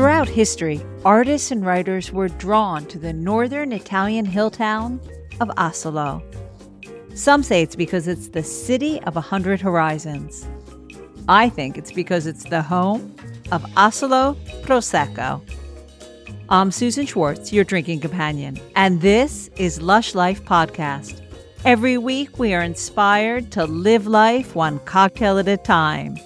Throughout history, artists and writers were drawn to the northern Italian hill town of Asolo. Some say it's because it's the city of a hundred horizons. I think it's because it's the home of Asolo Prosecco. I'm Susan Schwartz, your drinking companion, and this is Lush Life Podcast. Every week, we are inspired to live life one cocktail at a time.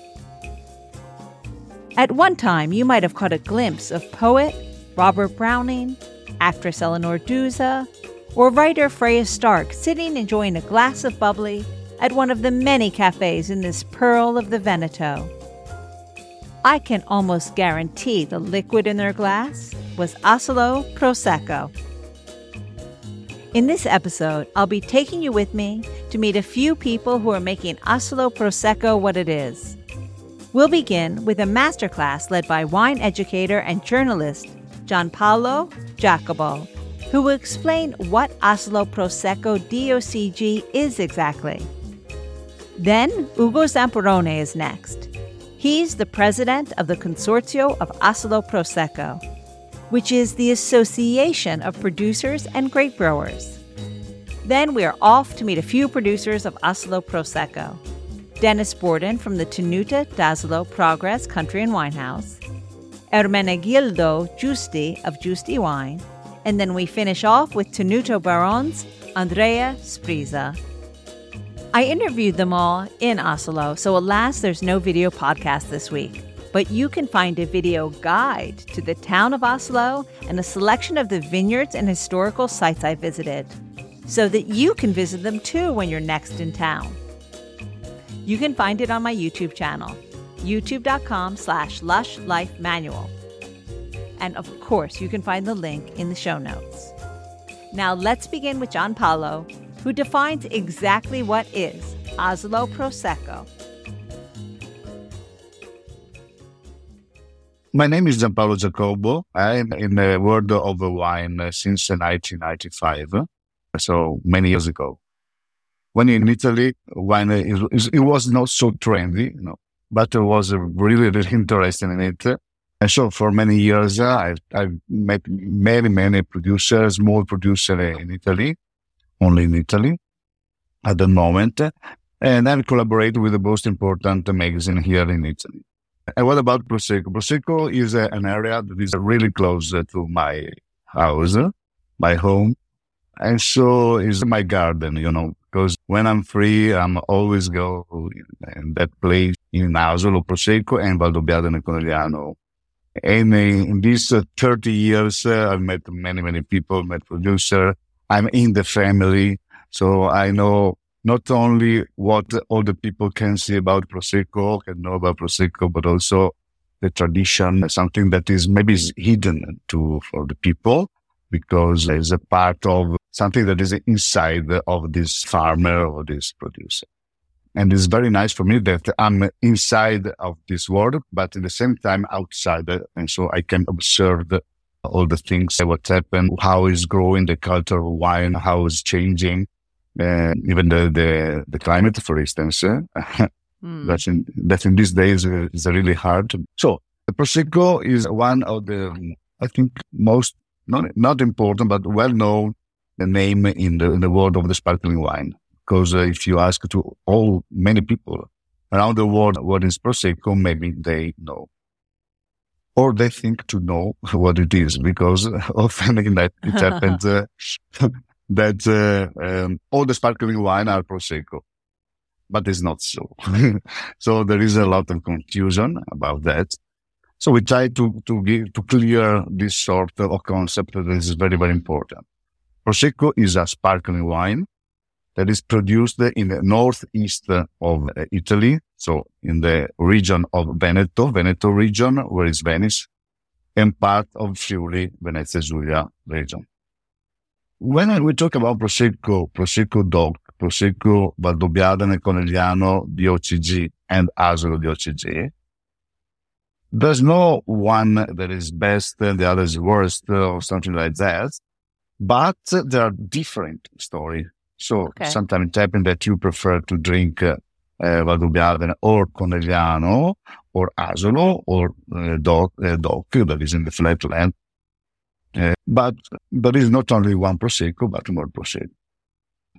At one time, you might have caught a glimpse of poet Robert Browning, actress Eleanor Duse, or writer Freya Stark sitting enjoying a glass of bubbly at one of the many cafes in this pearl of the Veneto. I can almost guarantee the liquid in their glass was Asolo Prosecco. In this episode, I'll be taking you with me to meet a few people who are making Asolo Prosecco what it is. We'll begin with a masterclass led by wine educator and journalist Gianpaolo Giacobbo, who will explain what Asolo Prosecco DOCG is exactly. Then Ugo Zamperoni is next. He's the president of the Consorzio of Asolo Prosecco, which is the association of producers and grape growers. Then we are off to meet a few producers of Asolo Prosecco. Dennis Bordin from the Tenuta d'Asolo Progress Country and Wine House, Ermenegildo Giusti of Giusti Wine, and then we finish off with Tenuta Baron's Andrea Sbrissa. I interviewed them all in Asolo, so alas, there's no video podcast this week. But you can find a video guide to the town of Asolo and a selection of the vineyards and historical sites I visited, so that you can visit them too when you're next in town. You can find it on my YouTube channel, youtube.com slash lushlifemanual. And of course, you can find the link in the show notes. Now let's begin with John Gianpaolo, who defines exactly what is Asolo Prosecco. My name is Gianpaolo Giacobbo. I'm in the world of wine since 1995, so many years ago when in Italy, wine it, it was not so trendy, you know, but I was really, really interested in it. And so for many years, uh, I've, I've met many, many producers, small producers in Italy, only in Italy at the moment. And I collaborate with the most important magazine here in Italy. And what about Prosecco? Prosecco is a, an area that is really close to my house, my home. And so it's my garden, you know, because when I'm free, I'm always go in that place in Asolo, Prosecco and Valdobbiadene nel Conegliano. And in these uh, 30 years, uh, I've met many, many people, met producer. I'm in the family. So I know not only what all the people can see about Prosecco, can know about Prosecco, but also the tradition, something that is maybe hidden to, for the people because it's a part of something that is inside of this farmer or this producer. And it's very nice for me that I'm inside of this world, but at the same time outside. And so I can observe the, all the things, what's happened, how is growing the culture of wine, how is changing, uh, even the, the, the climate, for instance. mm. That's in, that in these days is really hard. So the Prosecco is one of the, I think, most not, not important, but well known the name in the in the world of the sparkling wine. Because uh, if you ask to all many people around the world what is prosecco, maybe they know, or they think to know what it is, because often that it happens uh, that uh, um, all the sparkling wine are prosecco, but it's not so. so there is a lot of confusion about that. So we try to to give to clear this sort of concept that is very very important. Prosecco is a sparkling wine that is produced in the northeast of Italy, so in the region of Veneto, Veneto region, where is Venice, and part of Friuli, Venezia Giulia region. When we talk about Prosecco, Prosecco DOC, Prosecco Valdobbiadene Conegliano DOCG and Asolo DOCG, there's no one that is best and the other is worst or something like that but there are different stories. So okay. sometimes it happens that you prefer to drink uh, Valdobbiadene or Conegliano, or Asolo or uh, Doc, uh, Doc that is in the flatland. Uh, but there is not only one Prosecco, but more Prosecco.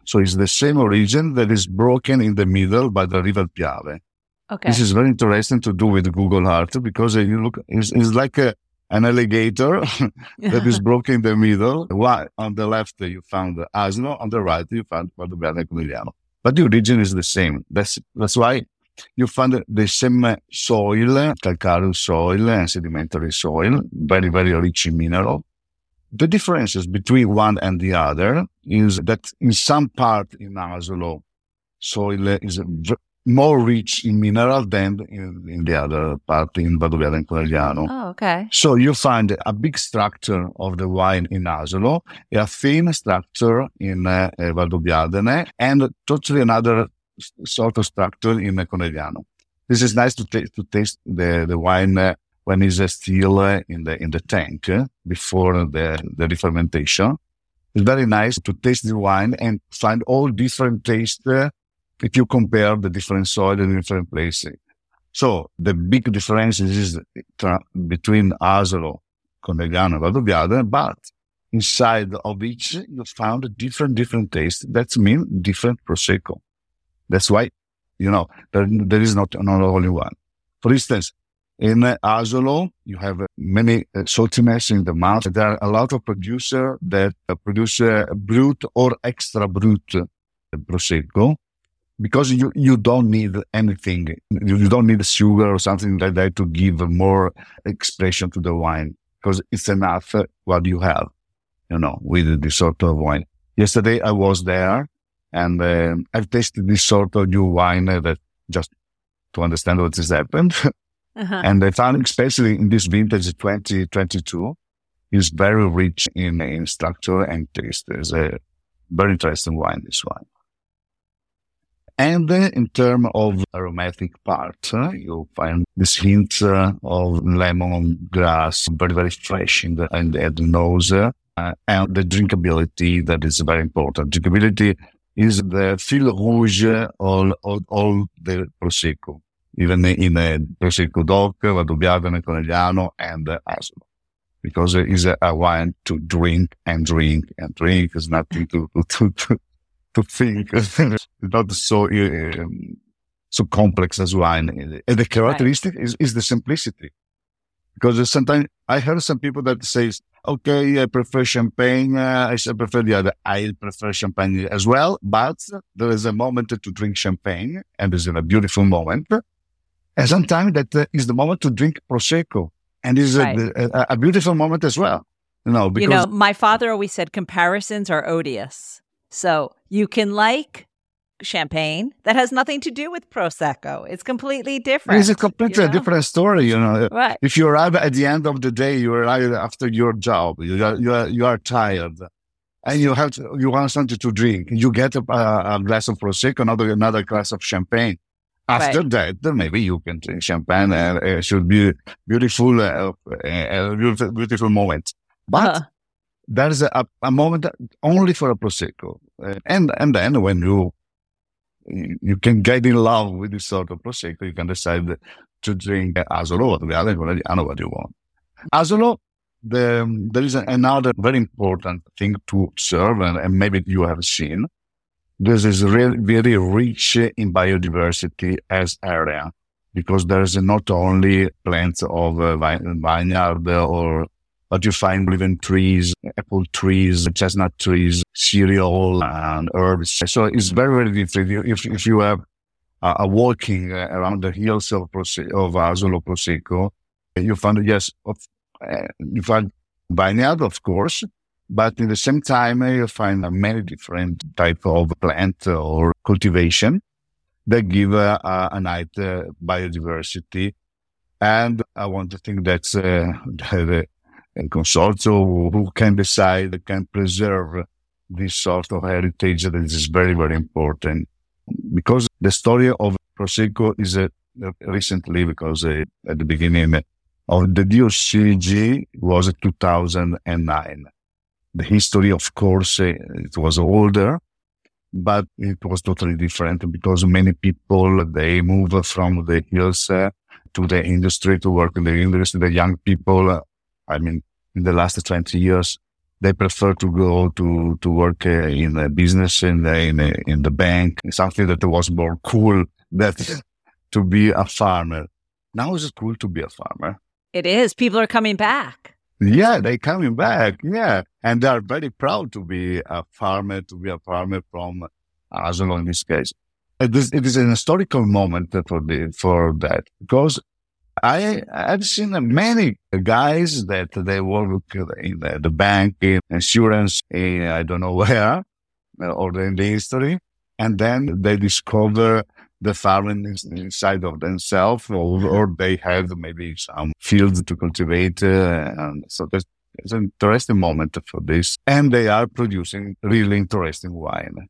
So it's the same origin that is broken in the middle by the river Piave. Okay. This is very interesting to do with Google Earth because you look, it's, it's like a, an alligator that is broken in the middle. Why? On the left, you found Asolo. On the right, you found Valdobbiadene Conegliano. But the origin is the same. That's, that's why you find the same soil, calcareous soil and sedimentary soil, very, very rich in mineral. The differences between one and the other is that in some part in Asolo, soil is more rich in mineral than in, in the other part in Valdobbiadene and Conegliano. Oh, okay. So you find a big structure of the wine in Asolo, a thin structure in uh, Valdobbiadene, and totally another sort of structure in Conegliano. This is nice to, t- to taste the, the wine uh, when it's uh, still uh, in the in the tank uh, before the the fermentation. It's very nice to taste the wine and find all different tastes uh, if you compare the different soil in different places. So the big difference is tra- between Asolo, Conegliano, and but inside of each you found different different taste. That means different prosecco. That's why, you know, there, there is not, not only one. For instance, in Asolo, you have many uh, saltiness in the mouth. There are a lot of producers that uh, produce uh, brut or extra brut prosecco because you, you don't need anything. You, don't need sugar or something like that to give more expression to the wine because it's enough uh, what you have, you know, with this sort of wine. Yesterday I was there and uh, I've tasted this sort of new wine uh, that just to understand what has happened. Uh-huh. And I found, especially in this vintage 2022, is very rich in, in structure and taste. There's a very interesting wine, this wine. And in terms of aromatic part, you find this hint of lemon grass, very, very fresh in the, in the, the nose, uh, and the drinkability that is very important. Drinkability is the fil rouge of, of all the Prosecco, even in a Prosecco DOC, Valdobbiadene, Conegliano, and uh. Because it is a, a wine to drink and drink and drink. It's nothing to, to, to, to think. it's not so, um, so complex as wine. And the characteristic right. is, is the simplicity. Because sometimes I heard some people that says, okay, I prefer champagne. Uh, I prefer the other. I prefer champagne as well, but there is a moment to drink champagne and it's a beautiful moment. And sometimes that uh, is the moment to drink prosecco and is right. a, a, a, beautiful moment as well. You know, because you know, my father always said comparisons are odious. So you can like champagne that has nothing to do with prosecco. It's completely different. It's a completely you know? different story. You know, right. if you arrive at the end of the day, you arrive after your job. You are you are, you are tired, and you have to, you want something to drink. You get a, a glass of prosecco, another another glass of champagne. After right. that, then maybe you can drink champagne, and it should be beautiful, uh, a beautiful, beautiful moment. But uh-huh. There is a, a moment only for a prosecco, uh, and and then when you you can get in love with this sort of prosecco. You can decide to drink Asolo other, I know what you want. Asolo, the, there is another very important thing to observe, and, and maybe you have seen. This is really very rich in biodiversity as area because there is not only plants of uh, vineyard or but you find even trees, apple trees, chestnut trees, cereal and herbs. So it's very, very different. If, if you have uh, a walking around the hills of, Prose- of Asolo Prosecco, you find, yes, of, uh, you find vineyard, of course, but in the same time, uh, you find uh, many different type of plant or cultivation that give uh, a nice biodiversity. And I want to think that's the, and consortium who can decide, can preserve this sort of heritage that is very, very important. Because the story of Prosecco is uh, recently, because uh, at the beginning of the DOCG was 2009. The history, of course, uh, it was older, but it was totally different because many people, they move from the hills to the industry, to work in the industry. The young people, uh, I mean, in the last 20 years, they prefer to go to, to work uh, in a business, in the, in, a, in the bank, something that was more cool that to be a farmer. Now it's cool to be a farmer. It is. People are coming back. Yeah, they're coming back. Yeah. And they are very proud to be a farmer, to be a farmer from Asolo in this case. It is, it is an historical moment for the, for that because I I've seen many guys that they work in the, the bank, in insurance, in I don't know where, or in the history, and then they discover the farming inside of themselves, or, or, they have maybe some fields to cultivate, uh, and so there's, it's an interesting moment for this, and they are producing really interesting wine.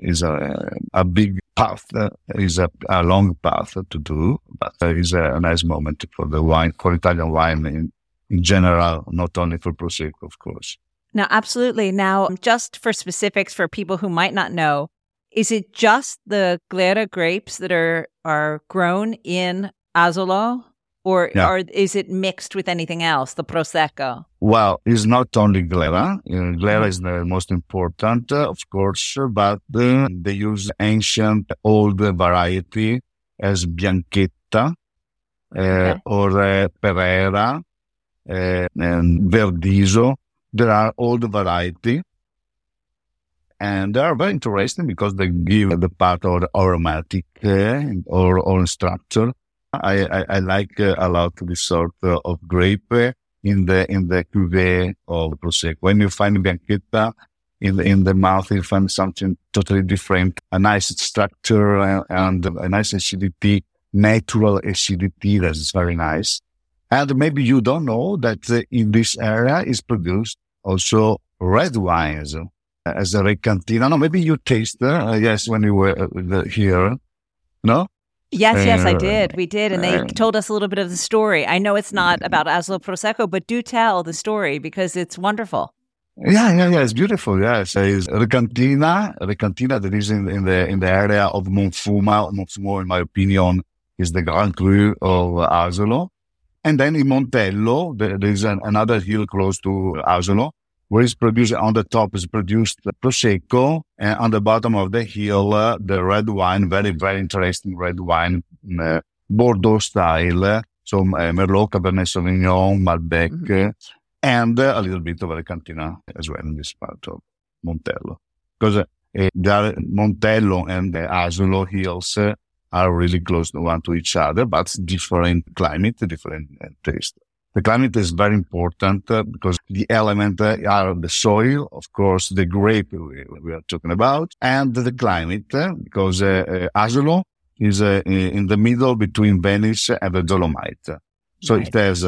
Is a a big path, is a, a long path to do, but uh, is a, nice moment for the wine, for Italian wine in, in general, not only for Prosecco, of course. Now, absolutely. Now, just for specifics for people who might not know, is it just the Glera grapes that are are grown in Asolo? Or yeah. or is it mixed with anything else? The prosecco. Well, it's not only glera. Glera mm-hmm. is the most important, uh, of course, but uh, they use ancient old variety as bianchetta uh, okay. or uh, Perera uh, and Verdiso. There are old variety. And they are very interesting because they give the part of the aromatic uh, or, or structure I, I, I like uh, a lot this sort uh, of grape in the in the cuvee of prosecco. When you find bianchetta in the in the mouth, you find something totally different. A nice structure and, and a nice acidity, natural acidity that is very nice. And maybe you don't know that uh, in this area is produced also red wines uh, as a recantina. No, maybe you taste, uh, yes, when you were uh, here. No? Yes, yes, I did. We did. And they told us a little bit of the story. I know it's not mm-hmm. about Asolo Prosecco, but do tell the story because it's wonderful. Yeah, yeah, yeah. It's beautiful. Yes, it's Recantina, Recantina that is in, in the in the area of Monfumo. Monfumo, in my opinion, is the Grand Cru of Asolo. And then in Montello, there is an, another hill close to Asolo, where it's produced on the top is produced prosecco, and on the bottom of the hill uh, the red wine, very very interesting red wine, uh, Bordeaux style. So uh, Merlot, Cabernet Sauvignon, Malbec, mm-hmm. and uh, a little bit of Recantina as well in this part of Montello, because uh, the Montello and the Asolo hills uh, are really close to one to each other, but different climate, different uh, taste. The climate is very important uh, because the element uh, are the soil, of course, the grape we, we are talking about, and the climate uh, because uh, uh, Asolo is uh, in the middle between Venice and the Dolomite. So right. it has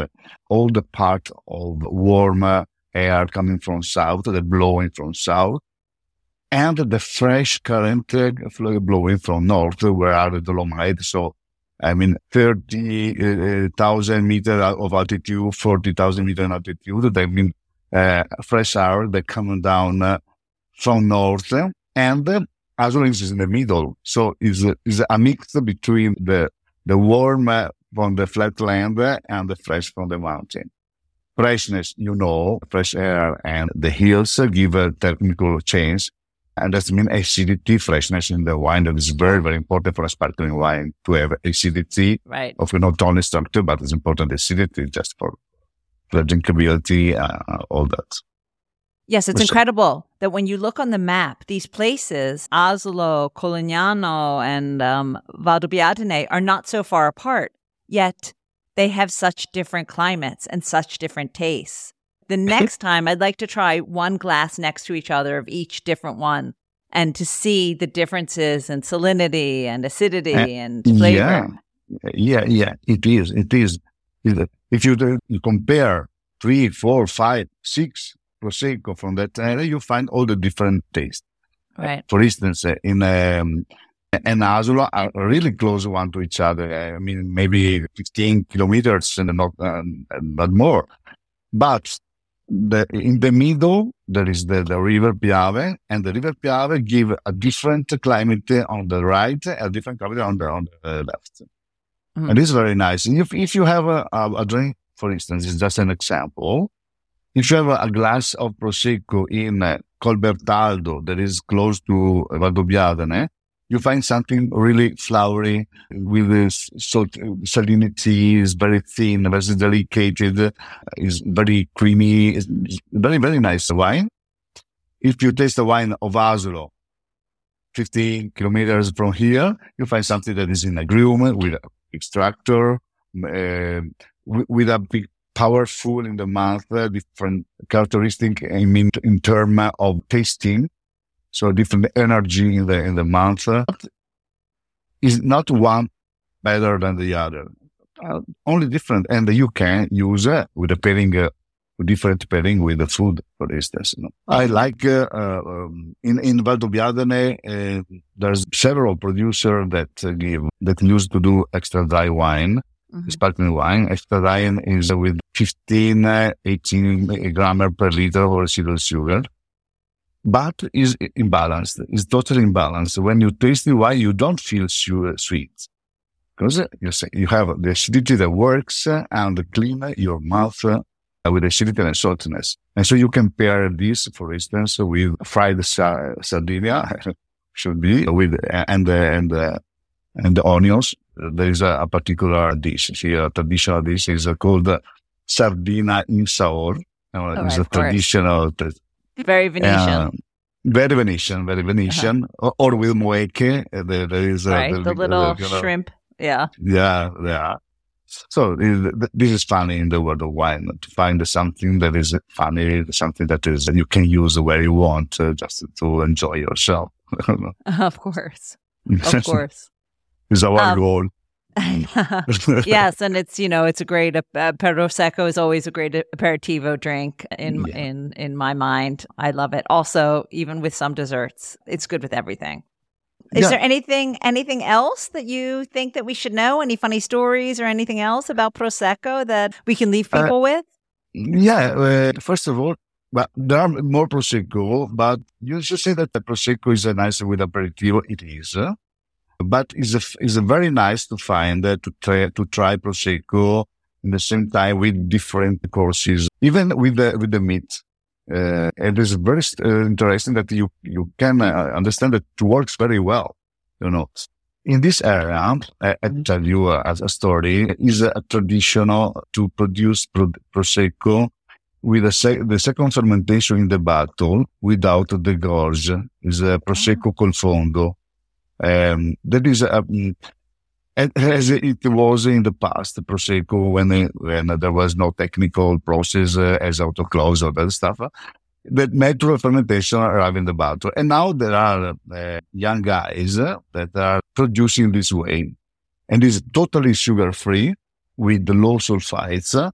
all the part of warm air coming from south, the blowing from south, and the fresh current blowing from north, where are the Dolomite. So I mean, 30,000 uh, meters of altitude, 40,000 meters in altitude. That mean uh, fresh air that coming down uh, from north and uh, Asolo is in the middle. So it's, it's a mix between the, the warm uh, from the flat land and the fresh from the mountain. Freshness, you know, fresh air and the hills give a technical change and that's mean acidity, freshness in the wine. That is very, very important for a sparkling wine to have acidity. Right. Of not only structure, but it's important acidity just for, for drinkability, uh, all that. Yes, it's incredible that when you look on the map, these places, Asolo, Conegliano, and um, Valdobbiadene, are not so far apart, yet they have such different climates and such different tastes the next time I'd like to try one glass next to each other of each different one and to see the differences in salinity and acidity uh, and flavor. Yeah, yeah, yeah, it is. It is. If you, you compare three, four, five, six prosecco from that area, you find all the different tastes. Right. For instance, uh, in um, and Asolo are really close one to each other. I mean, maybe 15 kilometers and not, uh, not more. But the, in the middle, there is the, the river Piave, and the river Piave give a different climate on the right, a different climate on the, on the left. Mm. And it's very nice. And if, if you have a, a, drink, for instance, it's just an example. If you have a, a glass of Prosecco in uh, Colbertaldo that is close to Valdobbiadene, you find something really flowery with this salt, salinity is very thin, very delicate, is very creamy, is very, very nice wine. If you taste the wine of Asolo, 15 kilometers from here, you find something that is in agreement with extractor, uh, with a big powerful in the mouth, uh, different characteristic I mean, in terms of tasting. So different energy in the, in the mouth is not one better than the other. Uh, only different. And you can use uh, with a pairing, uh, different pairing with the food, for instance. You know. I like, uh, uh, um, in, in Valdobbiadene, uh, there's several producers that give, that used to do extra dry wine. Mm-hmm. Sparkling wine. Extra dry is with 15, 18 gram per liter of residual sugar but is imbalanced. is totally imbalanced. When you taste it, why you don't feel sweet because you, say, you have the acidity that works and clean your mouth with acidity and saltiness. And so you can pair this, for instance, with fried sa- sardinia, should be with and and and the onions. There is a, a particular dish here, a traditional dish is called sardina in saor. Oh, it's a traditional very Venetian. Uh, very Venetian, very Venetian, uh-huh. or, or, with moeke. Uh, there, there is uh, right, the, the little know, shrimp. Yeah. Yeah, yeah. So this is funny in the world of wine to find something that is funny, something that is you can use where you want, uh, just to enjoy yourself. of course, of course, is our um, goal. yes, and it's you know it's a great uh, prosecco is always a great aperitivo drink in yeah. in in my mind. I love it. Also, even with some desserts, it's good with everything. Is yeah. there anything anything else that you think that we should know? Any funny stories or anything else about prosecco that we can leave uh, people uh, with? Yeah, uh, first of all, but there are more prosecco, but you should say that the prosecco is a nice with aperitivo. It is. Uh? But it's a, it's a very nice to find uh, to try to try prosecco in the same time with different courses, even with the with the meat. Uh, it is very uh, interesting that you you can uh, understand that it works very well. You know, in this area, I, I mm-hmm. tell you uh, as a story is a traditional to produce pro- prosecco with a sec- the second fermentation in the bottle without the gorge is a prosecco col fondo. Um, that is, um, as it was in the past, the Prosecco, when, when there was no technical process uh, as autoclave or that stuff, uh, that natural fermentation arrived in the bottle. And now there are uh, young guys uh, that are producing this way. And it's totally sugar free with low sulfites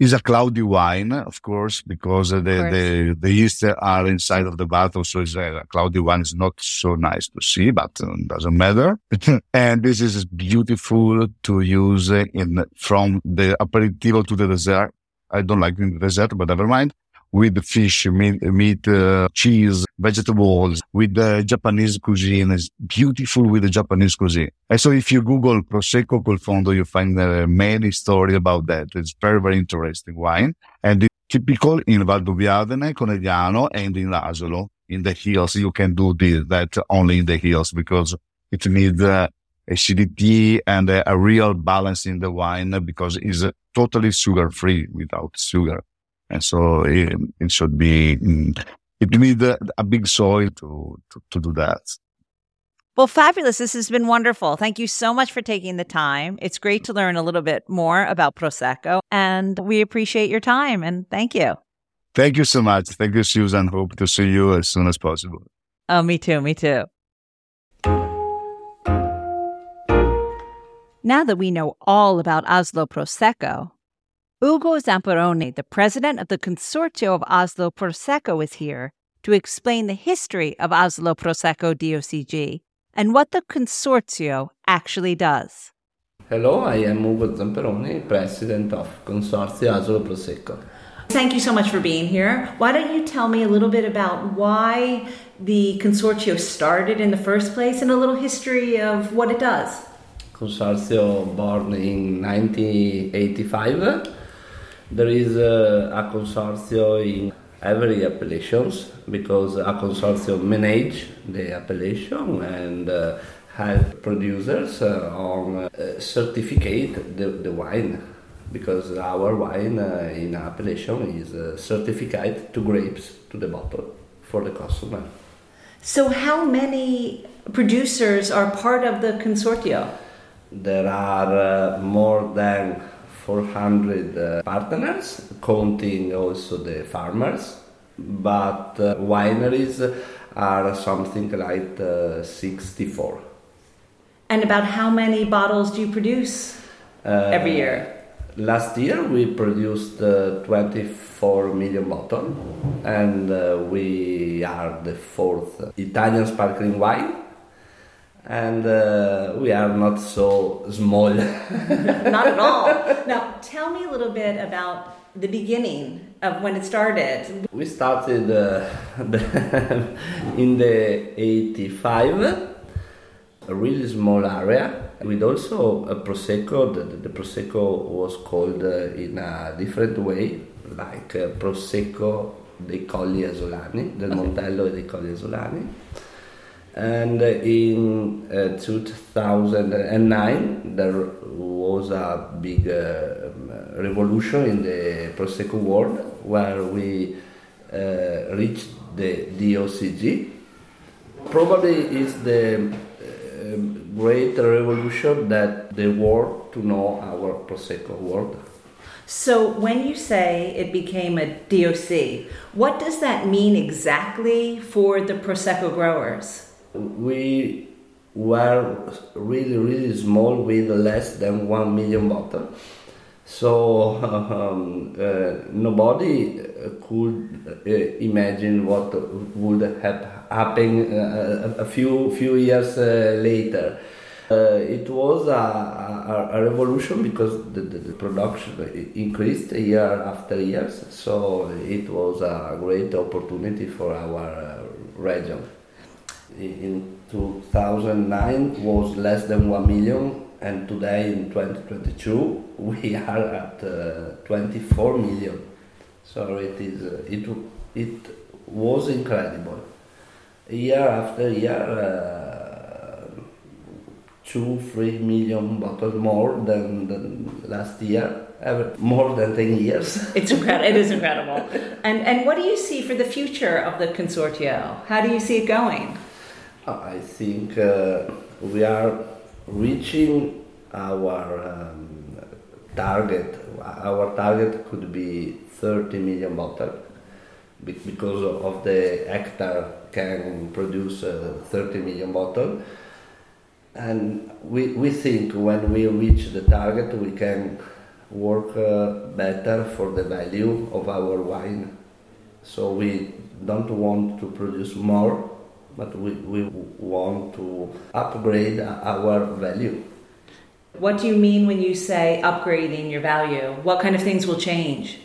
is a cloudy wine, of course, because the, the, the yeast are inside of the bottle. So it's a, cloudy wine is not so nice to see, but um, doesn't matter. and this is beautiful to use in from the aperitivo to the dessert. I don't like the dessert, but never mind with fish, meat, meat uh, cheese, vegetables, with the Japanese cuisine. It's beautiful with the Japanese cuisine. And so if you Google Prosecco col fondo, you find uh, many stories about that. It's very, very interesting wine. And it's typical in Valdobbiadene, Conegliano, and in Asolo. In the hills, you can do this, that only in the hills because it needs uh, acidity and a, real balance in the wine because it's totally sugar free without sugar. And so it, it should be, mm, it needs a, a big soil to, to, to do that. Well, fabulous. This has been wonderful. Thank you so much for taking the time. It's great to learn a little bit more about Prosecco, and we appreciate your time. And thank you. Thank you so much. Thank you, Susan. Hope to see you as soon as possible. Oh, me too. Me too. Now that we know all about Asolo Prosecco, Ugo Zamperoni, the president of the Consorzio of Asolo Prosecco, is here to explain the history of Asolo Prosecco DOCG and what the Consorzio actually does. Hello, I am Ugo Zamperoni, president of Consorzio Asolo Prosecco. Thank you so much for being here. Why don't you tell me a little bit about why the Consorzio started in the first place and a little history of what it does? consortium born in 1985. There is a, a consortium in every appellations because a consortium manage the appellation and uh, help producers uh, on uh, certificate the, the wine because our wine uh, in appellation is uh, certified to grapes to the bottle for the customer. So, how many producers are part of the consortium? There are uh, more than 400 uh, partners, counting also the farmers, but uh, wineries are something like uh, 64. And about how many bottles do you produce every year? Last year we produced uh, 24 million bottles, and uh, we are the fourth Italian sparkling wine. And uh, we are not so small. Not at all. Now, tell me a little bit about the beginning of when it started. we started uh, the- in the 85, a really small area with also a prosecco. The, the prosecco was called uh, in a different way, like uh, prosecco dei Colli Asolani, del Montello e dei Colli Asolani. And in uh, 2009, there was a big uh, um, revolution in the Prosecco world where we uh, reached the DOCG. Probably is the uh, great revolution that the world to know our Prosecco world. So, when you say it became a DOC, what does that mean exactly for the Prosecco growers? We were really really small with less than one million bottles so um, uh, nobody could uh, imagine what would have happened uh, a few few years uh, later. Uh, it was a, a, a revolution because the, the, the production increased year after year so it was a great opportunity for our uh, region in 2009 was less than 1 million and today in 2022 we are at uh, 24 million so it is uh, it it was incredible year after year uh, 2 3 million bottles more than, than last year ever, more than 10 years It's incredible. It is incredible. And and what do you see for the future of the consortio? How do you see it going? I think uh, we are reaching our um, target. Our target could be 30 million bottles because of the hectare can produce uh, 30 million bottles. And we, we think when we reach the target, we can work uh, better for the value of our wine. So we don't want to produce more, but we, we want to upgrade our value. What do you mean when you say upgrading your value? What kind of things will change?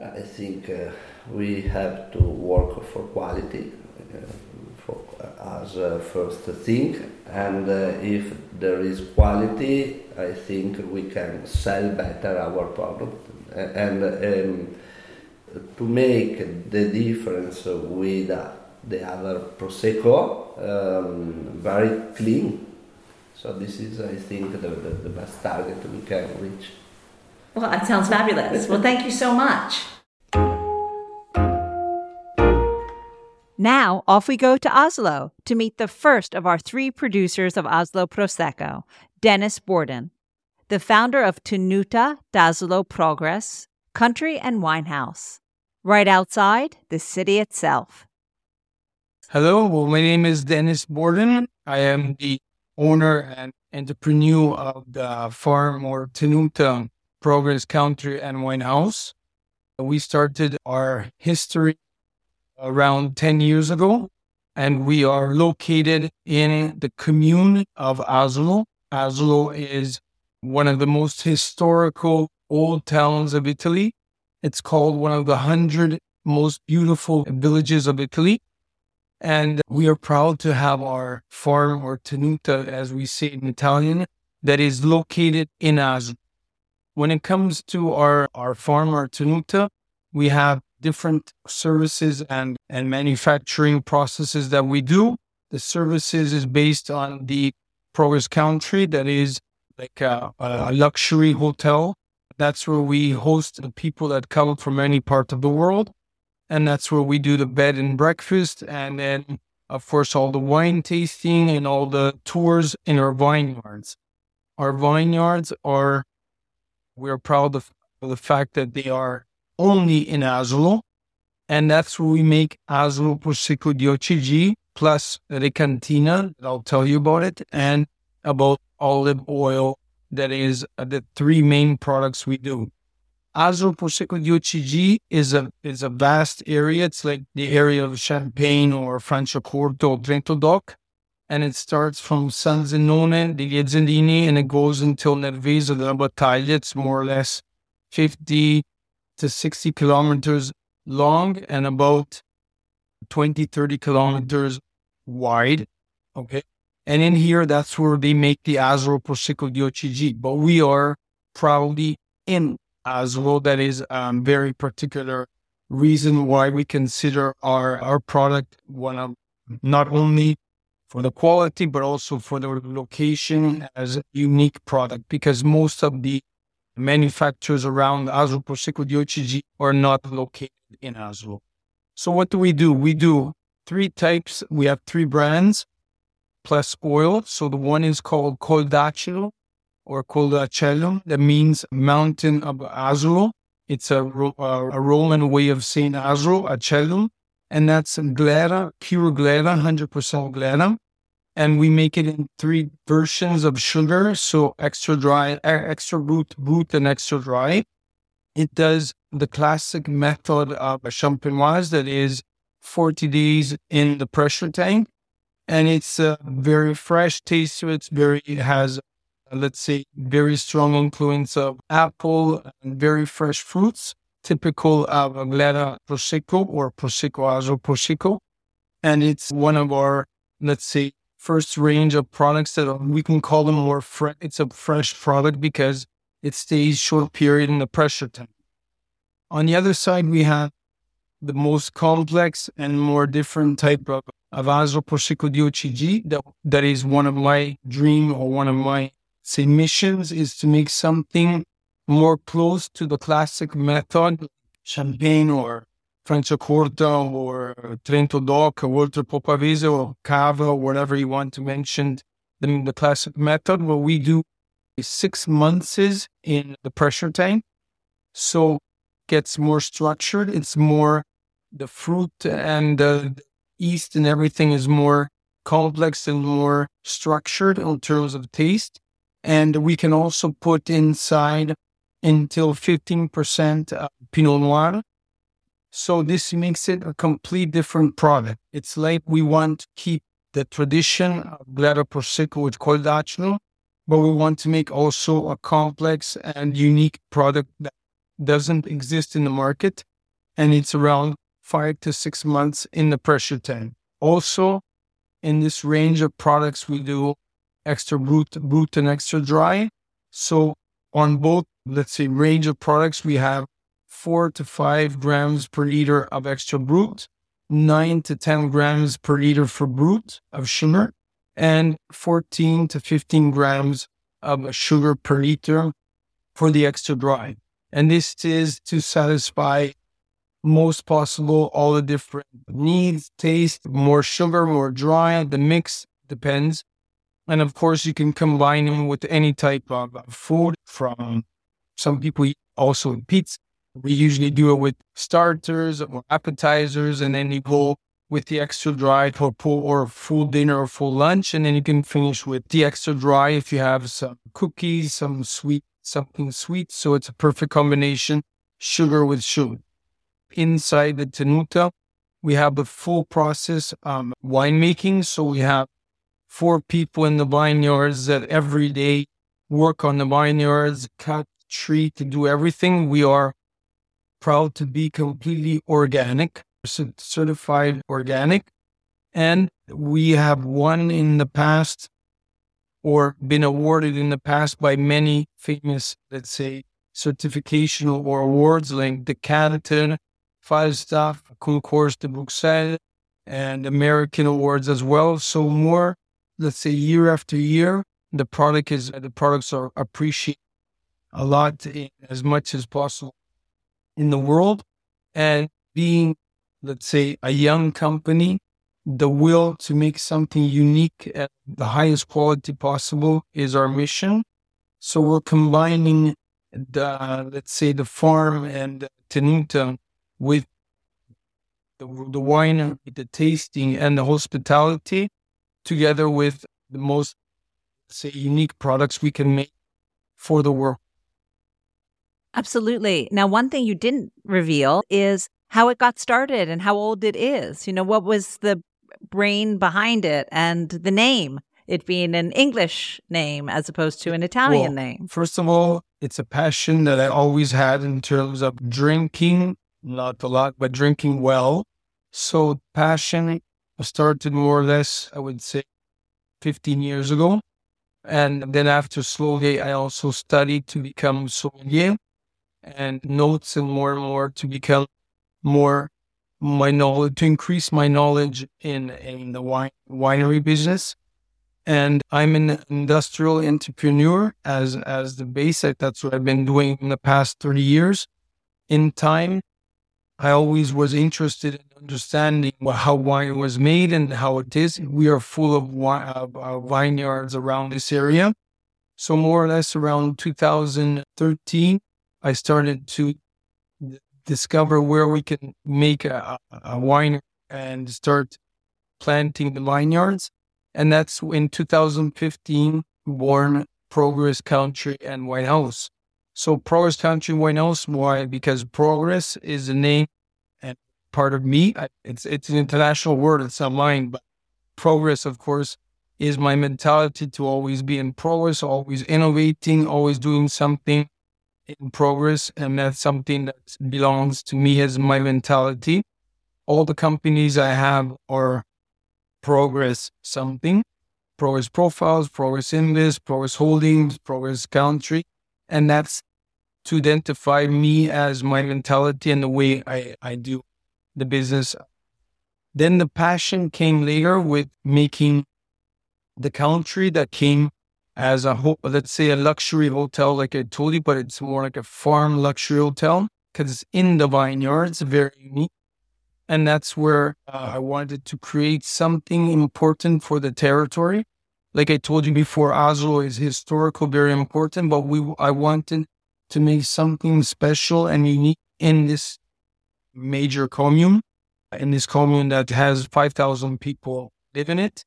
I think uh, we have to work for quality uh, for, as a first thing, and uh, if there is quality, I think we can sell better our product and um, to make the difference with uh, the other prosecco um, very clean. So this is, I think, the, the, the best target we can reach. Well, that sounds fabulous. Well, thank you so much. Now, off we go to Asolo to meet the first of our three producers of Asolo Prosecco, Dennis Bordin, the founder of Tenuta d'Asolo Progress Country and Wine House, right outside the city itself. Hello, well, my name is Dennis Bordin. I am the owner and entrepreneur of the farm or Tenuta Progress Country and Wine House. We started our history around 10 years ago, and we are located in the commune of Asolo. Asolo is one of the most historical old towns of Italy. It's called one of the hundred most beautiful villages of Italy. And we are proud to have our farm or tenuta, as we say in Italian, that is located in Asolo. When it comes to our, our farm, our Tenuta, we have different services and, and manufacturing processes that we do. The services is based on the progress country that is like a, a luxury hotel. That's where we host the people that come from any part of the world. And that's where we do the bed and breakfast. And then, of course, all the wine tasting and all the tours in our vineyards. Our vineyards are, we're proud of the fact that they are only in Asolo. And that's where we make Asolo Prosecco di plus Recantina. I'll tell you about it. And about olive oil. That is uh, the three main products we do. Asolo Prosecco DOCG is a is a vast area. It's like the area of Champagne or Franciacorta or Trento Doc. And it starts from San Zenone degli Ezzelini and it goes until Nervesa della Battaglia. It's more or less 50 to 60 kilometers long and about 20, 30 kilometers wide. Okay. And in here, that's where they make the Asolo Prosecco DOCG. But we are proudly in Asolo. That is a um, very particular reason why we consider our, our product one of not only for the quality, but also for the location as a unique product because most of the manufacturers around Asolo Prosecco DOCG are not located in Asolo. So what do we do? We do three types. We have three brands plus oil. So the one is called Coldaceo or Coldacello. That means mountain of Asolo. It's a, a Roman way of saying Asolo, Acello. And that's Glera, pure Glera, 100% Glera. And we make it in three versions of sugar. So extra dry, extra brut, brut, and extra dry. It does the classic method of a champenoise that is 40 days in the pressure tank and it's a very fresh taste. It's very, it has, Uh, let's say, very strong influence of apple and very fresh fruits, typical of Glera Prosecco or Prosecco Azo Prosecco. And it's one of our, let's say, first range of products that we can call them more fresh. It's a fresh product because it stays short period in the pressure tank. On the other side, we have the most complex and more different type of Avazzo Prosecco di. That, that is one of my dream or one of my say missions is to make something more close to the classic method, champagne or Franciacorta or Trento Doc or Oltrepò Pavese or Cava whatever you want to mention the, the classic method. What we do is six months is in the pressure tank. So gets more structured. It's more the fruit and the yeast and everything is more complex and more structured in terms of taste. And we can also put inside until 15% Pinot Noir. So this makes it a complete different product. It's like we want to keep the tradition of Glera Prosecco with Coldaceo, but we want to make also a complex and unique product that doesn't exist in the market. And it's around five to six months in the pressure tank. Also, in this range of products, we do extra brut, brut and extra dry. So on both, let's say, range of products, we have four to five grams per liter of extra brut, nine to 10 grams per liter for brut of sugar, and 14 to 15 grams of sugar per liter for the extra dry. And this is to satisfy most possible, all the different needs, taste, more sugar, more dry. The mix depends. And of course, you can combine them with any type of food from some people also eat pizza. We usually do it with starters or appetizers, and then you go with the extra dry for full or full dinner or full lunch. And then you can finish with the extra dry if you have some cookies, some sweet, something sweet. So it's a perfect combination, sugar with sugar inside the Tenuta, we have the full process um, winemaking. So we have four people in the vineyards that every day work on the vineyards, cut, treat, do everything. We are proud to be completely organic, certified organic. And we have won in the past or been awarded in the past by many famous, let's say, certificational or awards like Decanter, Falstaff, Concours de Bruxelles, and American awards as well. So more, let's say, year after year, the product is the products are appreciated a lot as much as possible in the world, and being, let's say, a young company, the will to make something unique at the highest quality possible is our mission. So we're combining the, let's say, the farm and Tenuta with the, the wine, the tasting, and the hospitality, together with the most, say, unique products we can make for the world. Absolutely. Now, one thing you didn't reveal is how it got started and how old it is. You know, what was the brain behind it and the name, it being an English name as opposed to an Italian well, name? First of all, it's a passion that I always had in terms of drinking, not a lot, but drinking well. So, passion started more or less, I would say, 15 years ago. And then after slowly, I also studied to become sommelier and notes and more and more to become more my knowledge to increase my knowledge in in the wine winery business. And i'm an industrial entrepreneur as as the basic. That's what i've been doing in the past 30 years. In time i always was interested in understanding how wine was made and how it is we are full of, vineyards around this area so more or less around 2013 I started to discover where we can make a, a wine and start planting the vineyards. And that's in 2015 born Progress Country and Wine House. So Progress Country House, why? Because Progress is a name and part of me. It's it's an international word. It's not mine, but Progress, of course, is my mentality to always be in progress, always innovating, always doing something in progress. And that's something that belongs to me as my mentality. All the companies I have are progress something, progress profiles, progress invest, progress holdings, progress country. And that's to identify me as my mentality and the way I, I do the business. Then the passion came later with making the country that came as a ho- let's say a luxury hotel, like I told you, but it's more like a farm luxury hotel because it's in the vineyards, very unique. And that's where uh, I wanted to create something important for the territory. Like I told you before, Asolo is historical, very important, but we I wanted to make something special and unique in this major commune, in this commune that has 5,000 people live in it.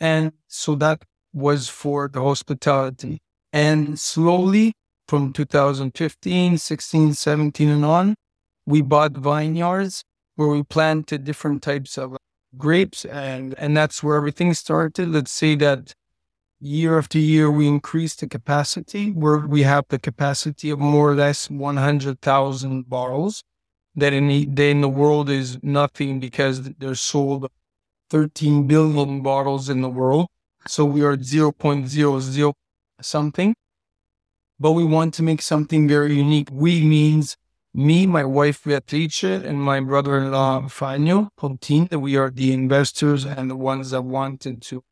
And so that was for the hospitality. And slowly from 2015, 16, 17 and on, we bought vineyards where we planted different types of grapes and, and that's where everything started. Let's say that year after year, we increase the capacity where we have the capacity of more or less 100,000 bottles that in the, in the world is nothing because there's sold 13 billion bottles in the world. So we are 0.00 something, but we want to make something very unique. We means me, my wife Beatrice, and my brother-in-law Fagno Pontin, that we are the investors and the ones that wanted to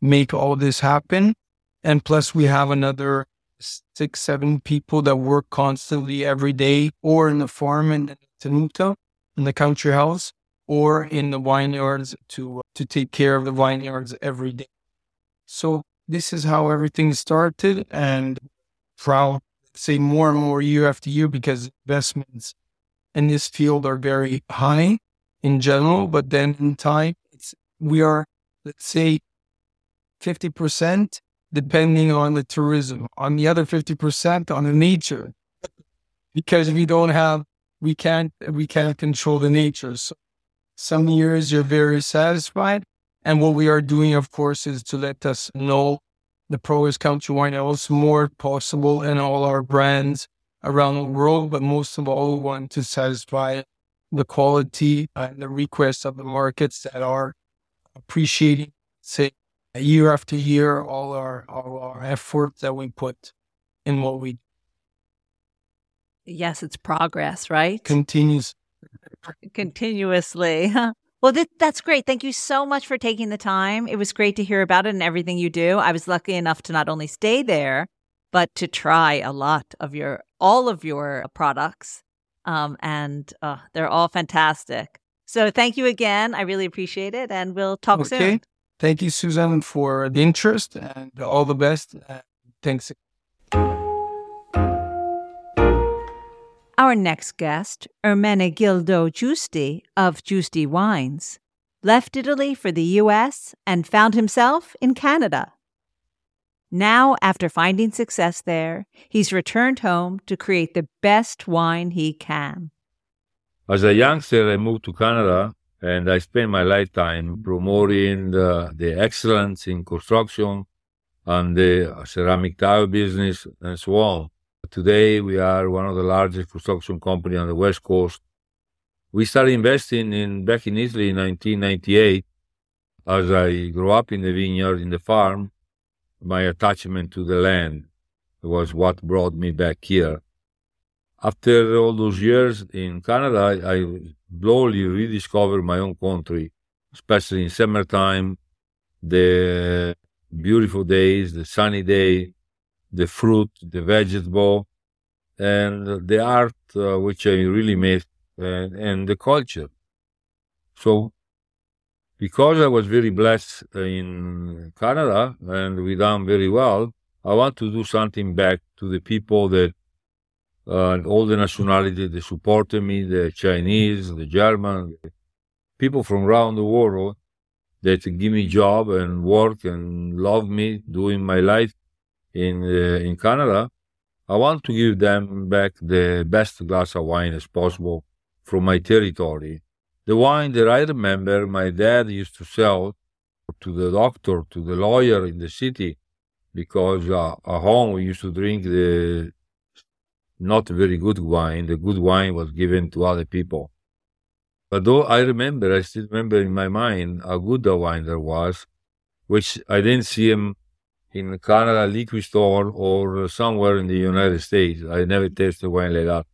make all this happen. And plus we have another six, seven people that work constantly every day or in the farm in Tenuta, in the country house, or in the vineyards to, to take care of the vineyards every day. So this is how everything started and proud say more and more year after year because investments in this field are very high in general, but then in time it's we are let's say 50% depending on the tourism, on the other 50% on the nature. because we don't have we can't we can't control the nature. So some years you're very satisfied and what we are doing, of course, is to let us know the Progress Country Wine House more possible in all our brands around the world. But most of all, we want to satisfy the quality and the requests of the markets that are appreciating, say, year after year, all our all our effort that we put in what we Yes, it's progress, right? continues. Continuously. Well, th- that's great. Thank you so much for taking the time. It was great to hear about it and everything you do. I was lucky enough to not only stay there, but to try a lot of your all of your products. Um, and uh, they're all fantastic. So thank you again. I really appreciate it, and we'll talk Okay. soon. Thank you, Susan, for the interest and all the best. Thanks. Our next guest, Ermenegildo Giusti of Giusti Wines, left Italy for the U.S. and found himself in Canada. Now, after finding success there, he's returned home to create the best wine he can. As a youngster, I moved to Canada and I spent my lifetime promoting the, the excellence in construction and the ceramic tile business and so on. Today, we are one of the largest construction company on the West Coast. We started investing in back in Italy in 1998. As I grew up in the vineyard, in the farm, my attachment to the land was what brought me back here after all those years in Canada, I, I slowly rediscover my own country, especially in summertime, the beautiful days, the sunny day, the fruit, the vegetable, and the art, uh, which I really miss, and, and the culture. So, because I was very blessed in Canada and we done very well, I want to do something back to the people that uh, all the nationalities that supported me, the Chinese, the German, people from around the world that give me job and work and love me doing my life in uh, in Canada. I want to give them back the best glass of wine as possible from my territory. The wine that I remember my dad used to sell to the doctor, to the lawyer in the city, because uh, at home we used to drink the not very good wine. The good wine was given to other people. But though I remember, I still remember in my mind how good the wine there was, which I didn't see him in Canada liquor store or somewhere in the United States. I never tasted wine like that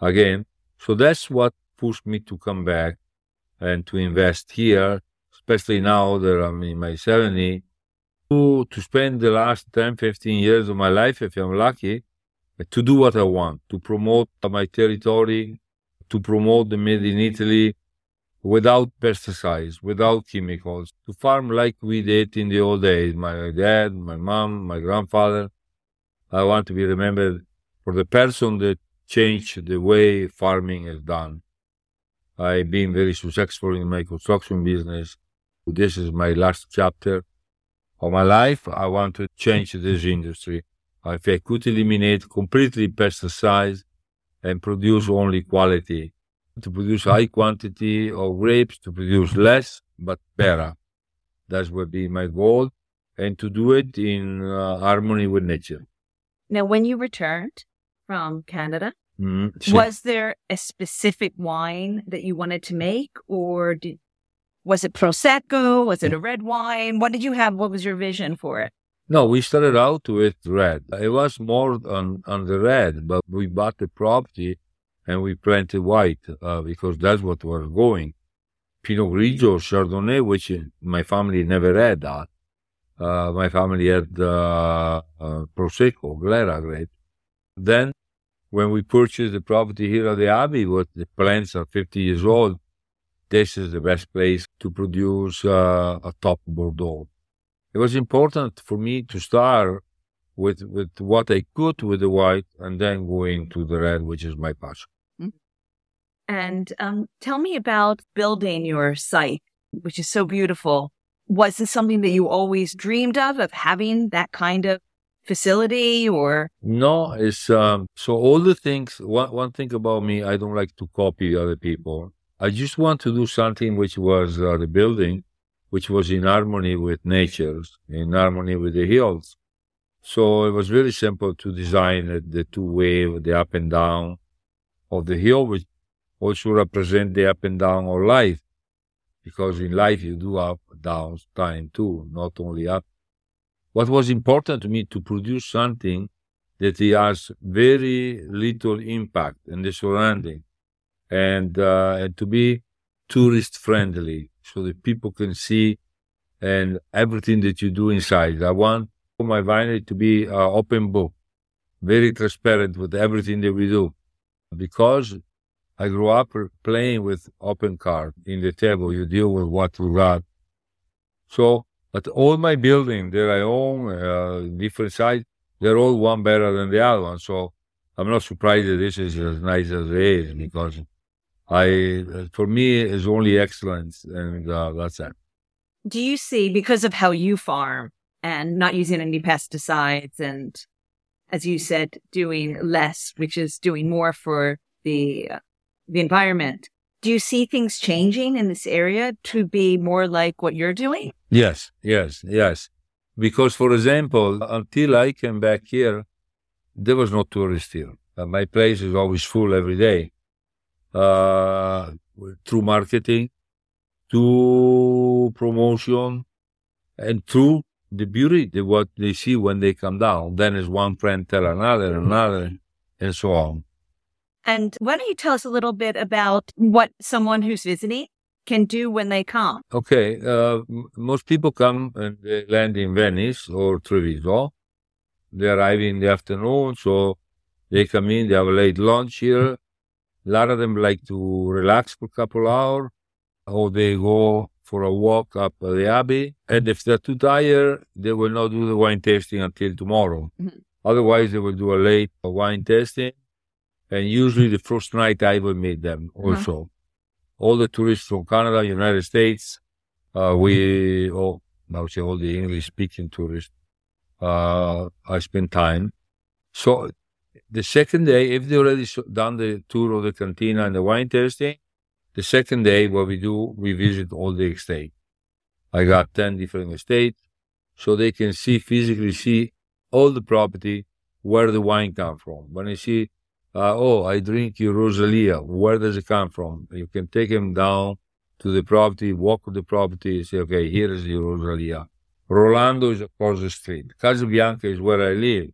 again. So that's what pushed me to come back and to invest here, especially now that I'm in my 70, to, to spend the last 10, 15 years of my life, if I'm lucky, to do what I want, to promote my territory, to promote the made in Italy without pesticides, without chemicals, to farm like we did in the old days. My dad, my mom, my grandfather. I want to be remembered for the person that changed the way farming is done. I've been very successful in my construction business. This is my last chapter of my life. I want to change this industry. If I could eliminate completely pesticides and produce only quality, to produce high quantity of grapes, to produce less but better. That would be my goal, and to do it in uh, harmony with nature. Now, when you returned from Canada, Mm, so- was there a specific wine that you wanted to make, or did, was it prosecco? Was it a red wine? What did you have? What was your vision for it? No, we started out with red. It was more on, on the red, but we bought the property and we planted white uh, because that's what was going. Pinot Grigio, Chardonnay, which my family never had that. Uh, my family had uh, uh, Prosecco, Glera grape. Then, when we purchased the property here at the Abbey, what the plants are 50 years old, this is the best place to produce uh, a top Bordeaux it was important for me to start with with what I could with the white and then go into the red, which is my passion. And um, tell me about building your site, which is so beautiful. Was this something that you always dreamed of, of having that kind of facility or? No, it's um so all the things one one thing about me, I don't like to copy other people. I just want to do something which was uh, the building, which was in harmony with nature, in harmony with the hills. So it was very simple to design it, the two wave, the up and down of the hill, which also represent the up and down of life. because in life you do up down time too, not only up. What was important to me to produce something that has very little impact in the surrounding and, uh, and to be tourist friendly so that people can see and everything that you do inside. I want my winery to be an open book, very transparent with everything that we do because I grew up playing with open card in the table. You deal with what you got. So, but all my building that I own, uh, different size, they're all one better than the other one. So I'm not surprised that this is as nice as it is because I, for me, is only excellence, and uh, that's it. Do you see because of how you farm and not using any pesticides and, as you said, doing less, which is doing more for the uh, the environment. Do you see things changing in this area to be more like what you're doing? Yes, yes, yes. Because, for example, until I came back here, there was no tourist here. Uh, my place is always full every day. Uh, through marketing, through promotion, and through the beauty, the, what they see when they come down. Then is one friend tell another, another, and so on. And why don't you tell us a little bit about what someone who's visiting can do when they come? Okay. Uh, most people come and they land in Venice or Treviso. They arrive in the afternoon, so they come in, they have a late lunch here. A lot of them like to relax for a couple hours, or they go for a walk up the Abbey. And if they're too tired, they will not do the wine tasting until tomorrow. Mm-hmm. Otherwise, they will do a late wine tasting and usually the first night I will meet them uh-huh. also. Uh-huh. All the tourists from Canada, United States, uh, we, all, I would say all the English speaking tourists, uh, I spend time. So the second day, if they already done the tour of the cantina and the wine tasting, the second day, what we do, we visit all the estate. I got 10 different estates, so they can see, physically see all the property, where the wine come from. When I see uh, oh, I drink your Rosalia. Where does it come from? You can take them down to the property, walk the property, say, okay, here is your Rosalia. Rolando is across the street. Casa Bianca is where I live.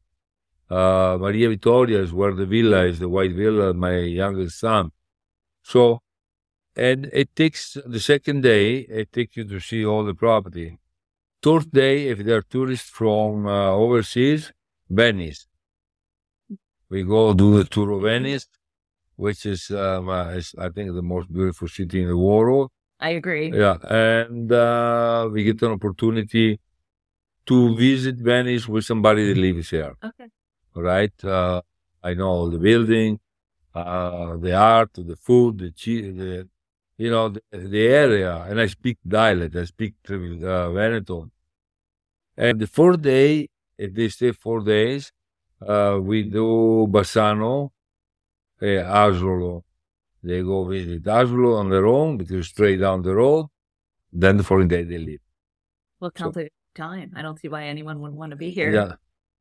Uh, Maria Vittoria is where the villa is, the white villa, my youngest son. So, and it takes the second day, it takes you to see all the property. Third day, if there are tourists from uh, overseas, Venice we go do the tour of Venice, which is, um, uh, is, I think, the most beautiful city in the world. I agree. Yeah, and uh, we get an opportunity to visit Venice with somebody that lives here. Okay. Right. Uh, I know all the building, uh, the art, the food, the cheese, the you know the, the, area, and I speak dialect. I speak uh, Veneto. And the fourth day, if they stay four days, uh, we do Bassano, uh, Asolo. They go visit Asolo on their own because straight down the road. Then the following day they leave. Well, count so, the time. I don't see why anyone would want to be here. Yeah.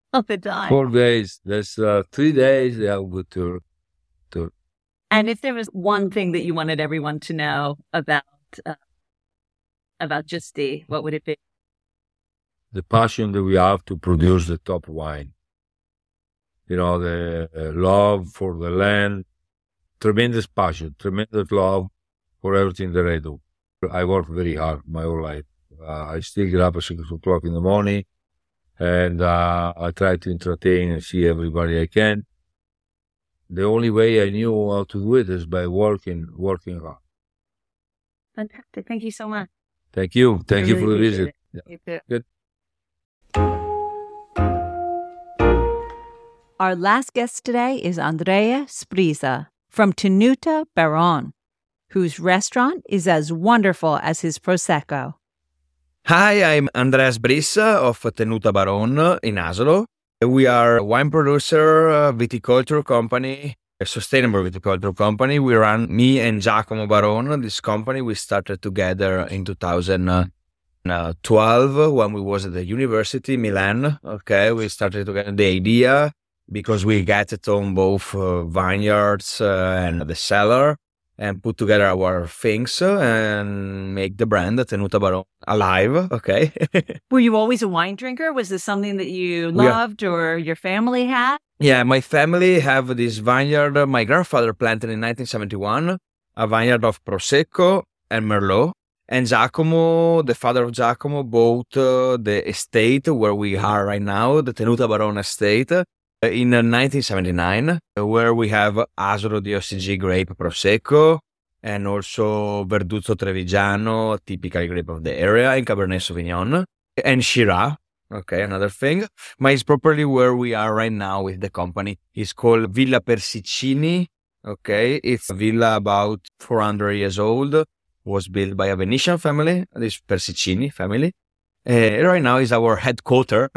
All the time. Four days. That's uh, three days. They have a good tour. tour. And if there was one thing that you wanted everyone to know about uh, about Giusti, what would it be? The passion that we have to produce the top wine you know, the uh, love for the land, tremendous passion, tremendous love for everything that I do. I work very hard my whole life. Uh, I still get up at six o'clock in the morning and uh, I try to entertain and see everybody I can. The only way I knew how to do it is by working, working hard. Fantastic. Thank you so much. Thank you. Thank you for the visit. Yeah. Good. Our last guest today is Andrea Sbrissa from Tenuta Baron, whose restaurant is as wonderful as his Prosecco. Hi, I'm Andreas Sbrissa of Tenuta Baron in Asolo. We are a wine producer, viticulture company, a sustainable viticulture company. We run, me and Giacomo Baron, this company. We started together in 2012 when we was at the university, Milan. Okay, we started together the idea because we get it on both uh, vineyards uh, and the cellar. And put together our things and make the brand Tenuta Baron alive. Okay. Were you always a wine drinker? Was this something that you loved or your family had? Yeah, my family have this vineyard. My grandfather planted in 1971 a vineyard of Prosecco and Merlot. And Giacomo, the father of Giacomo, bought uh, the estate where we are right now, the Tenuta Baron estate, uh, in 1979, uh, where we have Asolo DOCG grape Prosecco and also Verduzzo Trevigiano, typical grape of the area, and Cabernet Sauvignon, and Shiraz. Okay, another thing. But it's properly where we are right now with the company. It's called Villa Persicini. Okay, it's a villa about 400 years old was built by a Venetian family, this Persicini family. Uh, right now is our headquarter,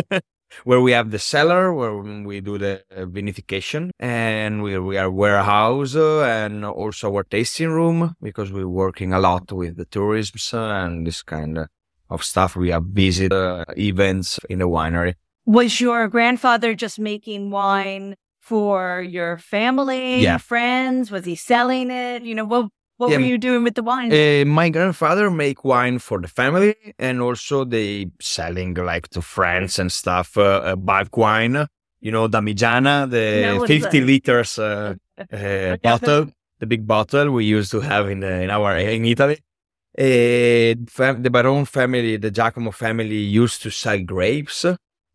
where we have the cellar where we do the vinification, and we we are warehouse and also our tasting room because we're working a lot with the tourism and this kind of stuff. We have visit uh, events in the winery. Was your grandfather just making wine for your family, Yeah. friends? Was he selling it? You know, what what Yeah, were you doing with the wine? Uh, my grandfather make wine for the family, and also they selling like to friends and stuff. Uh, uh, bulk wine, you know, Damigiana, the No, fifty liters uh, uh, bottle, the big bottle we used to have in the in our in Italy. Uh, fam- the Baron family, the Giacomo family, used to sell grapes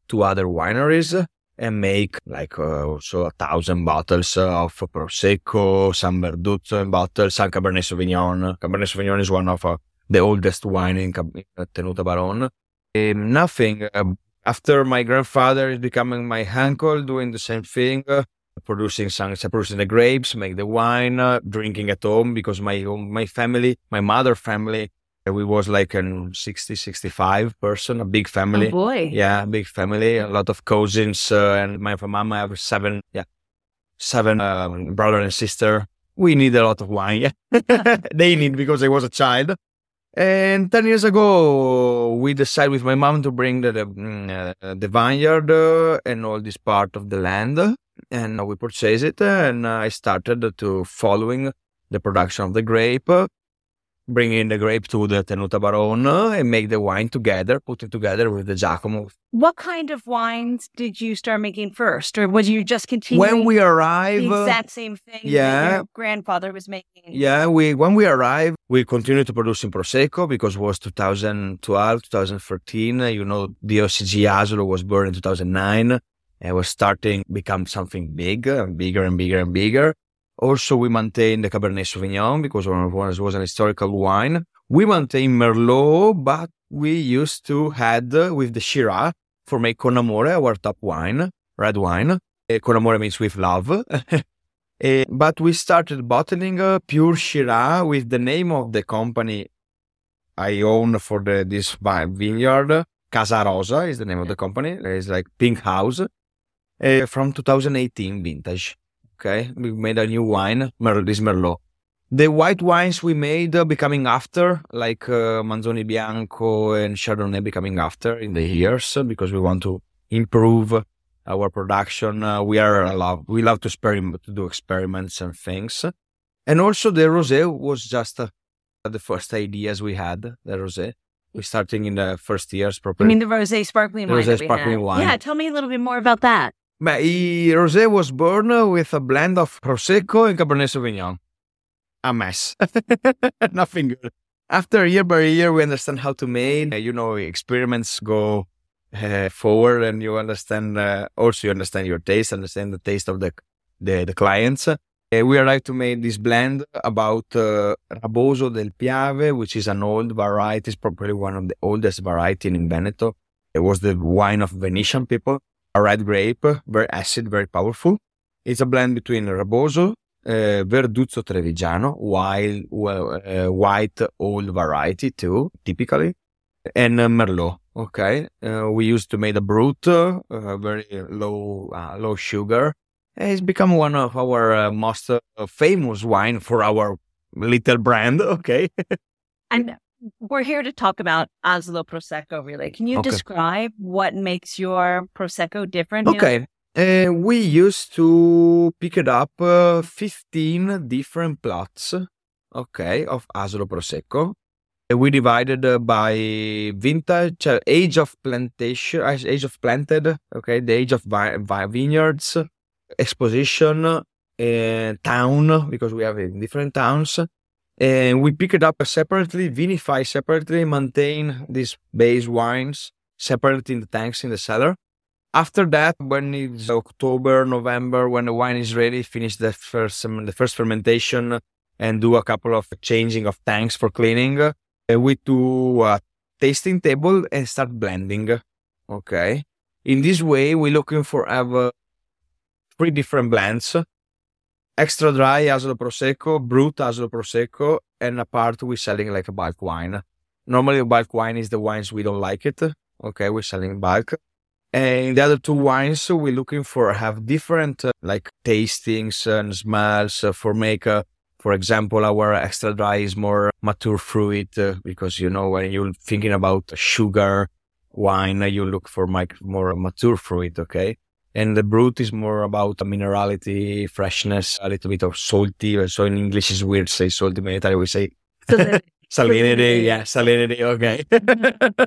to other wineries and make like uh, also a thousand bottles of Prosecco, some Verduzzo in bottles, some Cabernet Sauvignon. Cabernet Sauvignon is one of uh, the oldest wine in in Tenuta Baron. Um, nothing. Um, after my grandfather is becoming my uncle, doing the same thing, uh, producing some, producing the grapes, make the wine, uh, drinking at home because my my family, my mother family, uh, we was like a 60, 65 person, a big family. oh boy. Yeah, big family, a lot of cousins, uh, and my mom I have seven, yeah, seven uh, brother and sister. We need a lot of wine. Yeah, they need because I was a child. And ten years ago, we decided with my mom to bring the the, mm, uh, the vineyard uh, and all this part of the land, and we purchased it. And I started to following the production of the grape, bringing the grape to the Tenuta Baron uh, and make the wine together, put it together with the Giacomo What kind of wines did you start making first, or was you just continuing when we the arrive uh, exact same thing that yeah. your grandfather was making? yeah we when we arrive we continue to produce in prosecco because it was 2012 2013 uh, you know DOCG Asolo was born in 2009 and was starting become something big and bigger and bigger and bigger also we maintain the cabernet sauvignon because it was, was an historical wine we maintain merlot but we used to had uh, with the shiraz for make con amore our top wine red wine Eh, con amore means with love Eh, but we started bottling uh, pure Shiraz with the name of the company I own for the this vineyard. Casa Rosa is the name of the company. It's like Pink House uh, from 2018 vintage. Okay, we made a new wine, Mer- this Merlot. The white wines we made uh, becoming after, like uh, Manzoni Bianco and Chardonnay becoming after in the years uh, because we want to improve our production. Uh, we are a lot, we love to experiment, to do experiments and things. And also the rosé was just uh, the first ideas we had, the rosé. We starting in the first years I mean, the rosé sparkling The wine. rosé sparkling wine. Yeah, tell me a little bit more about that. But i rosé was born with a blend of Prosecco and Cabernet Sauvignon. A mess. Nothing good. After year by year, we understand how to make. uh, You know, experiments go uh, forward, and you understand. Uh, also, you understand your taste, understand the taste of the the, the clients. Uh, we arrived to make this blend about uh, Raboso del Piave, which is an old variety. It's probably one of the oldest variety in Veneto. It was the wine of Venetian people a red grape, very acid, very powerful. It's a blend between Raboso, uh, Verduzzo Trevigiano, well, uh, white old variety too, typically, and uh, Merlot. Okay, uh, we used to make a brut, uh, very low, uh, low sugar. It's become one of our most famous wine for our little brand. Okay, And we're here to talk about Asolo Prosecco, really. Can you Okay. describe what makes your Prosecco different? Okay. Uh, we used to pick it up uh, 15 different plots, okay, of Asolo Prosecco. Uh, we divided uh, by vintage, uh, age of plantation, uh, age of planted, okay, the age of vi- vi- vineyards, exposition, uh, town, because we have in different towns. And we pick it up separately, vinify separately, maintain these base wines separately in the tanks in the cellar. After that, when it's October, November, when the wine is ready, finish the first the first fermentation and do a couple of changing of tanks for cleaning. We do a tasting table and start blending. Okay. In this way, we're looking for have uh, three different blends. Extra dry Asolo Prosecco, brut Asolo Prosecco, and apart we're selling like a bulk wine. Normally, bulk wine is the wines we don't like it. Okay, we're selling bulk. And the other two wines we're looking for have different uh, like tastings and smells uh, for make. Uh, for example, our extra dry is more mature fruit uh, because you know when you're thinking about sugar wine, you look for more mature fruit. Okay, and the brut is more about a minerality, freshness, a little bit of salty. So in English, it's weird to say salty. In Italian, we say Salinity. salinity. Yeah, salinity. Okay.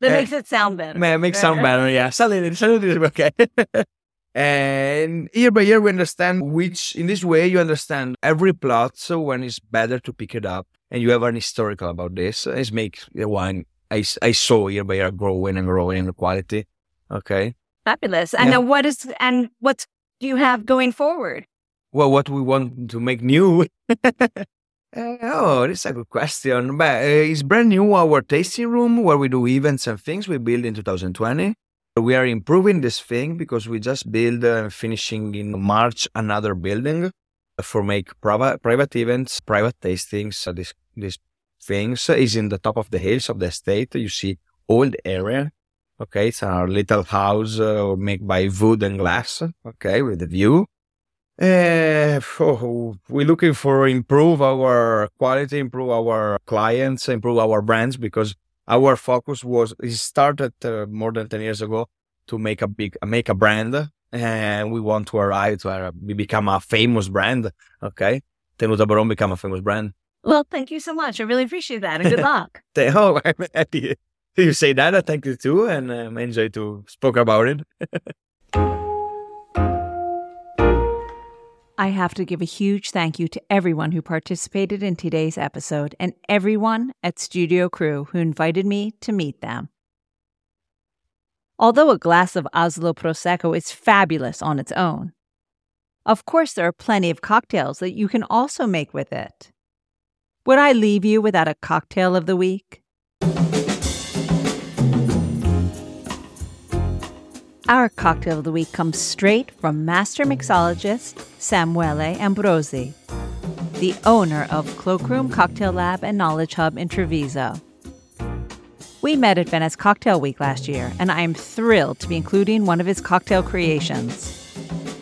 That Eh, makes it sound better. Man, makes sound better. Yeah, salinity. Salinity is okay. and year by year, we understand which, in this way, you understand every plot. So when it's better to pick it up, and you have an historical about this, it makes the wine I, I saw year by year growing and growing in the quality. Okay. Fabulous. And Yeah. now what is and what do you have going forward? Well, what we want to make new? Uh, oh, this is a good question. But uh, it's brand new our tasting room where we do events and things. We built in 2020. We are improving this thing because we just build uh, finishing in March another building for make private private events, private tastings. So this this things is in the top of the hills of the estate. You see old area. Okay, it's our little house uh, made by wood and glass. Okay, with the view. Uh, oh, we're looking for improve our quality, improve our clients, improve our brands because our focus was it started uh, more than ten years ago to make a big make a brand, and we want to arrive to uh, we become a famous brand. Okay, Tenuta Baron become a famous brand. Well, thank you so much. I really appreciate that and good luck. Oh, I'm happy you say that. I thank you too, and um, enjoy to spoke about it. I have to give a huge thank you to everyone who participated in today's episode and everyone at Studio Crew who invited me to meet them. Although a glass of Asolo Prosecco is fabulous on its own, of course there are plenty of cocktails that you can also make with it. Would I leave you without a cocktail of the week? Our cocktail of the week comes straight from master mixologist Samuele Ambrosi, the owner of Cloakroom Cocktail Lab and Knowledge Hub in Treviso. We met at Venice Cocktail Week last year, and I am thrilled to be including one of his cocktail creations.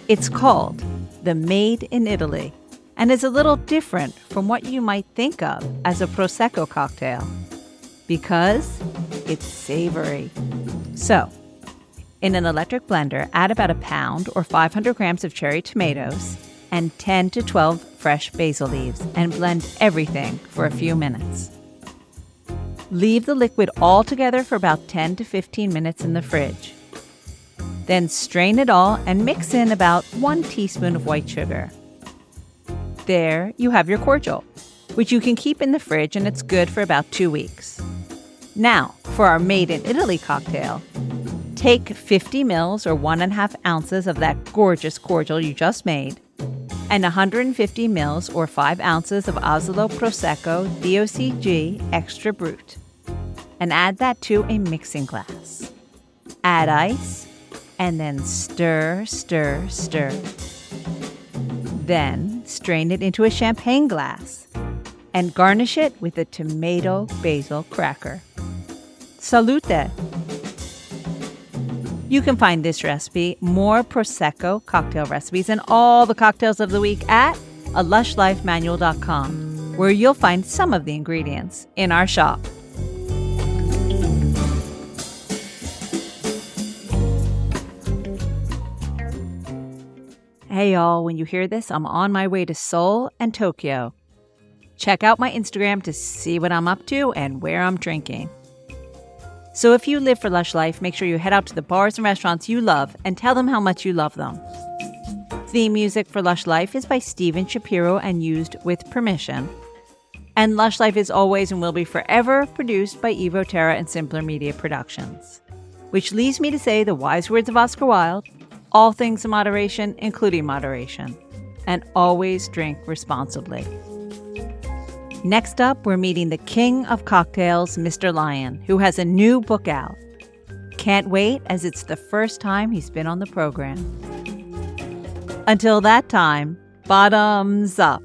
It's called the Made in Italy and is a little different from what you might think of as a Prosecco cocktail because it's savory. So, in an electric blender, add about a pound or 500 grams of cherry tomatoes and 10 to 12 fresh basil leaves and blend everything for a few minutes. Leave the liquid all together for about 10 to 15 minutes in the fridge. Then strain it all and mix in about 1 teaspoon of white sugar. There you have your cordial, which you can keep in the fridge and it's good for about 2 weeks. Now, for our made in Italy cocktail, Take 50 mils or one and a half ounces of that gorgeous cordial you just made, and 150 mils or 5 ounces of Asolo Prosecco DOCG Extra Brut, and add that to a mixing glass. Add ice, and then stir, stir, stir. Then strain it into a champagne glass and garnish it with a tomato basil cracker. Salute! You can find this recipe, more Prosecco cocktail recipes, and all the cocktails of the week at a lushlifemanual.com, where you'll find some of the ingredients in our shop. Hey, y'all, when you hear this, I'm on my way to Seoul and Tokyo. Check out my Instagram to see what I'm up to and where I'm drinking. So if you live for Lush Life, make sure you head out to the bars and restaurants you love and tell them how much you love them. Theme music for Lush Life is by Steven Shapiro and used with permission. And Lush Life is always and will be forever produced by Evo Terra and Simpler Media Productions. Which leads me to say the wise words of Oscar Wilde all things in moderation, including moderation, and always drink responsibly. Next up, we're meeting the king of cocktails, Mr. Lyon, who has a new book out. Can't wait, as it's the first time he's been on the program. Until that time, bottoms up.